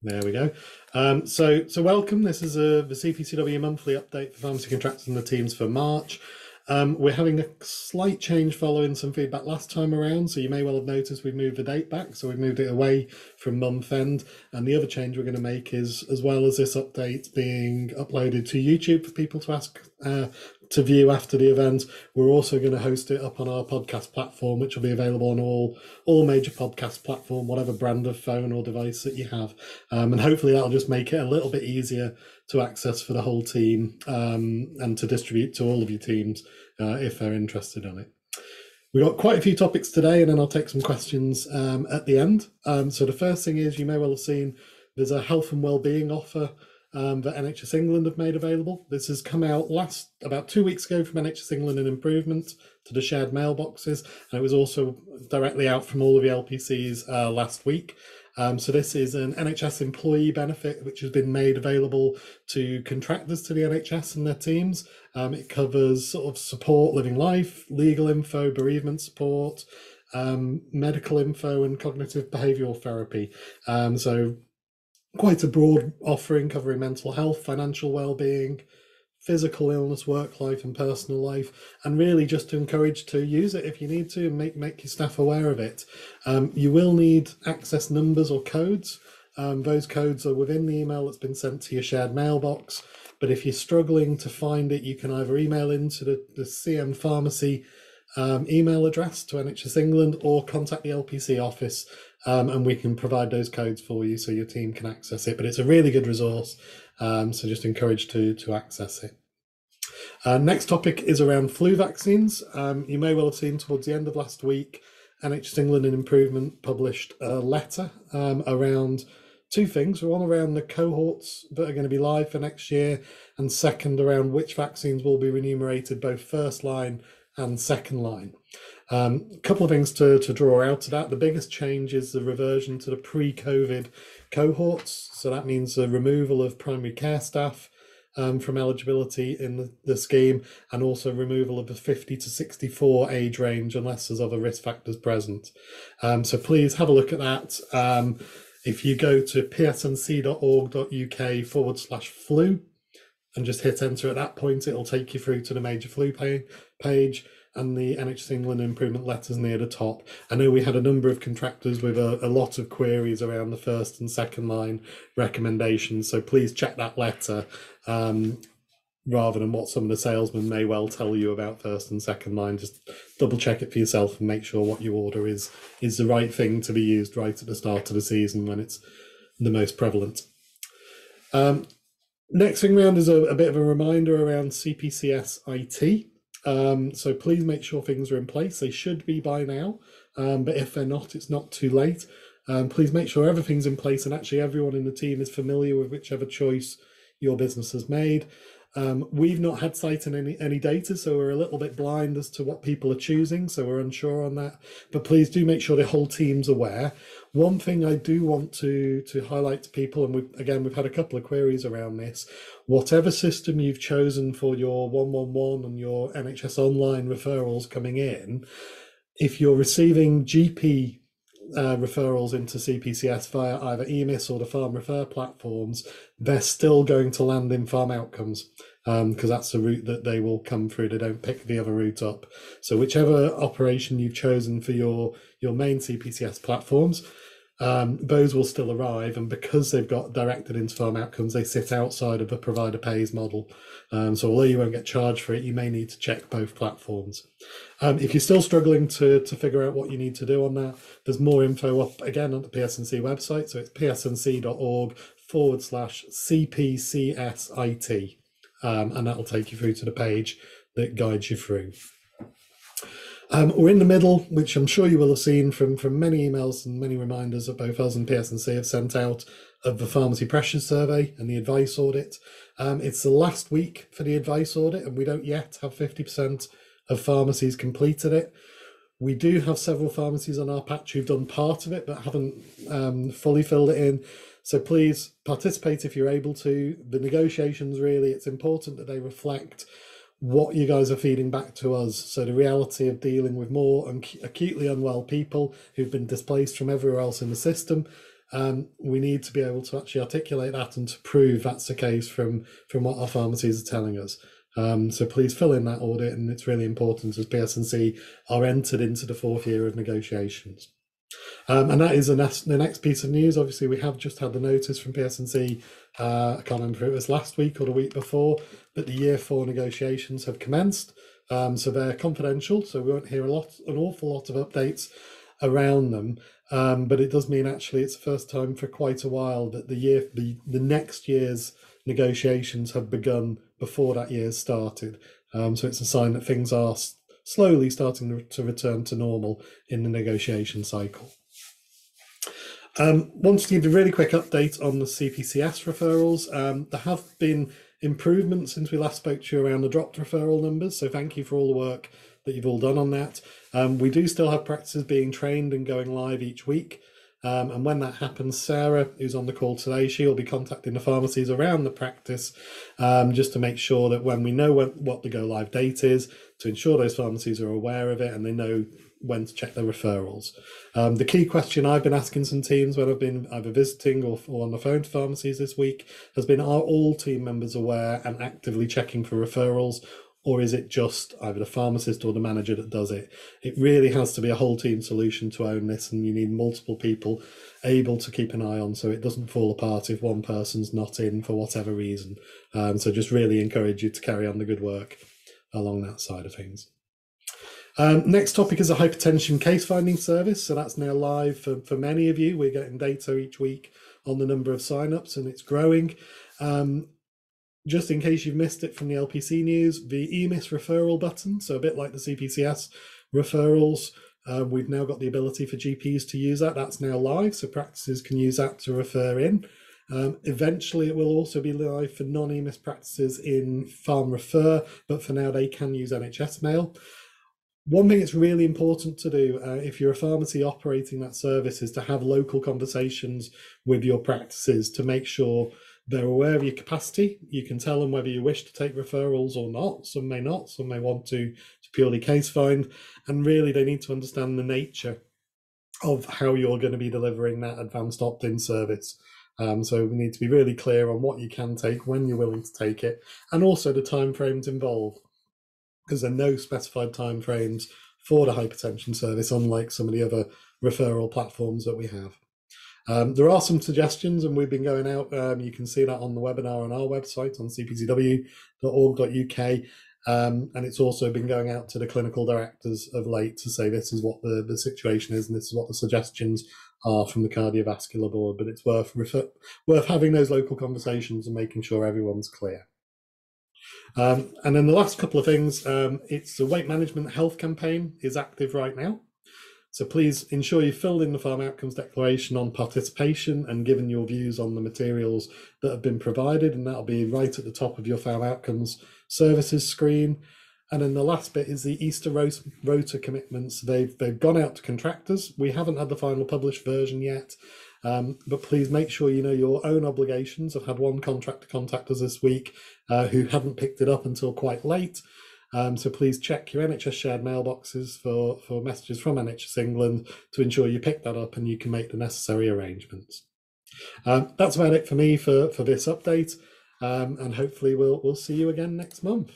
There we go. Um, so, so welcome. This is a, the CPCW monthly update for pharmacy contractors and the teams for March. Um, we're having a slight change following some feedback last time around, so you may well have noticed we've moved the date back, so we've moved it away from month end. And the other change we're going to make is, as well as this update being uploaded to YouTube for people to ask uh, to view after the event, we're also going to host it up on our podcast platform, which will be available on all all major podcast platform, whatever brand of phone or device that you have, um, and hopefully that'll just make it a little bit easier to access for the whole team um, and to distribute to all of your teams uh, if they're interested on it. We've got quite a few topics today, and then I'll take some questions um, at the end. Um, so the first thing is you may well have seen there's a health and well-being offer um, that NHS England have made available. This has come out last about two weeks ago from NHS England in improvement to the shared mailboxes, and it was also directly out from all of the LPCs uh, last week. Um, so this is an NHS employee benefit which has been made available to contractors to the NHS and their teams. Um, it covers sort of support, living life, legal info, bereavement support, um, medical info, and cognitive behavioural therapy. Um, so quite a broad offering covering mental health, financial well-being, physical illness, work life, and personal life, and really just to encourage to use it if you need to and make make your staff aware of it. Um, you will need access numbers or codes. Um, those codes are within the email that's been sent to your shared mailbox. But if you're struggling to find it, you can either email into the, the CM Pharmacy um, email address to NHS England or contact the LPC office um, and we can provide those codes for you so your team can access it. But it's a really good resource, um, so just encourage to to access it. Uh, next topic is around flu vaccines. Um, you may well have seen towards the end of last week, NHS England and Improvement published a letter um, around two things. One around the cohorts that are going to be live for next year, and second around which vaccines will be remunerated both first line and second line. Um, a couple of things to, to draw out to that. The biggest change is the reversion to the pre COVID cohorts. So that means the removal of primary care staff um, from eligibility in the, the, scheme and also removal of the 50 to 64 age range unless there's other risk factors present. Um, so please have a look at that. Um, if you go to psnc.org.uk forward slash flu and just hit enter at that point, it'll take you through to the major flu page and the NHS England improvement letters near the top. I know we had a number of contractors with a, a lot of queries around the first and second line recommendations, so please check that letter um, rather than what some of the salesmen may well tell you about first and second line. Just double check it for yourself and make sure what you order is is the right thing to be used right at the start of the season when it's the most prevalent. Um, next thing round is a, a bit of a reminder around CPCS IT. Um, so please make sure things are in place. They should be by now, um, but if they're not, it's not too late. Um, please make sure everything's in place and actually everyone in the team is familiar with whichever choice your business has made. Um, we've not had sight in any, any data, so we're a little bit blind as to what people are choosing, so we're unsure on that. But please do make sure the whole team's aware. One thing I do want to to highlight to people, and we again we've had a couple of queries around this. Whatever system you've chosen for your 111 and your NHS online referrals coming in, if you're receiving GP uh, referrals into CPCS via either EMIS or the PharmRefer platforms, they're still going to land in PharmOutcomes because um, that's the route that they will come through. They don't pick the other route up. So whichever operation you've chosen for your your main CPCS platforms, um, those will still arrive, and because they've got directed into Pharm Outcomes, they sit outside of the provider pays model. Um, so although you won't get charged for it, you may need to check both platforms. Um, if you're still struggling to to figure out what you need to do on that, there's more info up again on the PSNC website. So it's psnc.org forward slash CPCSIT, um, and that'll take you through to the page that guides you through. Um, we're in the middle, which I'm sure you will have seen from, from many emails and many reminders that both us and PSNC have sent out of the pharmacy pressures survey and the advice audit. Um, it's the last week for the advice audit, and we don't yet have 50% of pharmacies completed it. We do have several pharmacies on our patch who've done part of it but haven't um, fully filled it in. So please participate if you're able to. The negotiations really, it's important that they reflect what you guys are feeding back to us. So the reality of dealing with more and acutely unwell people who've been displaced from everywhere else in the system, um, we need to be able to actually articulate that and to prove that's the case from from what our pharmacies are telling us. Um, so please fill in that audit, and it's really important as PSNC are entered into the fourth year of negotiations. Um, and that is the next, piece of news. Obviously, we have just had the notice from PSNC. Uh, I can't remember if it was last week or the week before, but the year four negotiations have commenced. Um, so they're confidential, so we won't hear a lot, an awful lot of updates around them. Um, but it does mean actually it's the first time for quite a while that the year, the the next year's negotiations have begun before that year started. Um, so it's a sign that things are slowly starting to return to normal in the negotiation cycle. Um, wanted to give a really quick update on the CPCS referrals. Um, there have been improvements since we last spoke to you around the dropped referral numbers. So thank you for all the work that you've all done on that. Um, we do still have practices being trained and going live each week. Um, and when that happens, Sarah, who's on the call today, she'll be contacting the pharmacies around the practice um, just to make sure that when we know when, what the go live date is, to ensure those pharmacies are aware of it and they know when to check their referrals. Um, the key question I've been asking some teams when I've been either visiting or, or on the phone to pharmacies this week has been are all team members aware and actively checking for referrals? Or is it just either the pharmacist or the manager that does it? It really has to be a whole team solution to own this, and you need multiple people able to keep an eye on so it doesn't fall apart if one person's not in for whatever reason. Um, so just really encourage you to carry on the good work along that side of things. Um, next topic is a hypertension case finding service. So that's now live for, for many of you. We're getting data each week on the number of signups and it's growing. Um, just in case you've missed it from the LPC news, the EMIS referral button, so a bit like the CPCS referrals, uh, we've now got the ability for GPs to use that. That's now live, so practices can use that to refer in. Um, eventually, it will also be live for non EMIS practices in PharmRefer, but for now, they can use NHS Mail. One thing it's really important to do uh, if you're a pharmacy operating that service is to have local conversations with your practices to make sure they're aware of your capacity. You can tell them whether you wish to take referrals or not. Some may not, some may want to, to purely case find. And really, they need to understand the nature of how you're going to be delivering that advanced opt in service. Um, so we need to be really clear on what you can take, when you're willing to take it, and also the timeframes involved, because there are no specified timeframes for the hypertension service, unlike some of the other referral platforms that we have. Um, there are some suggestions, and we've been going out. Um, you can see that on the webinar on our website on cpcw.org.uk. Um, and it's also been going out to the clinical directors of late to say this is what the, the situation is and this is what the suggestions are from the cardiovascular board. But it's worth refer- worth having those local conversations and making sure everyone's clear. Um, and then the last couple of things, um, it's the weight management health campaign is active right now. So please ensure you've filled in the PharmOutcomes declaration on participation and given your views on the materials that have been provided, and that'll be right at the top of your PharmOutcomes services screen. And then the last bit is the Easter rota commitments. They've they've gone out to contractors. We haven't had the final published version yet, um, but please make sure you know your own obligations. I've had one contractor contact us this week uh, who hadn't picked it up until quite late. Um, so please check your NHS shared mailboxes for, for messages from NHS England to ensure you pick that up and you can make the necessary arrangements. Um, that's about it for me for, for this update. Um, and hopefully we'll, we'll see you again next month.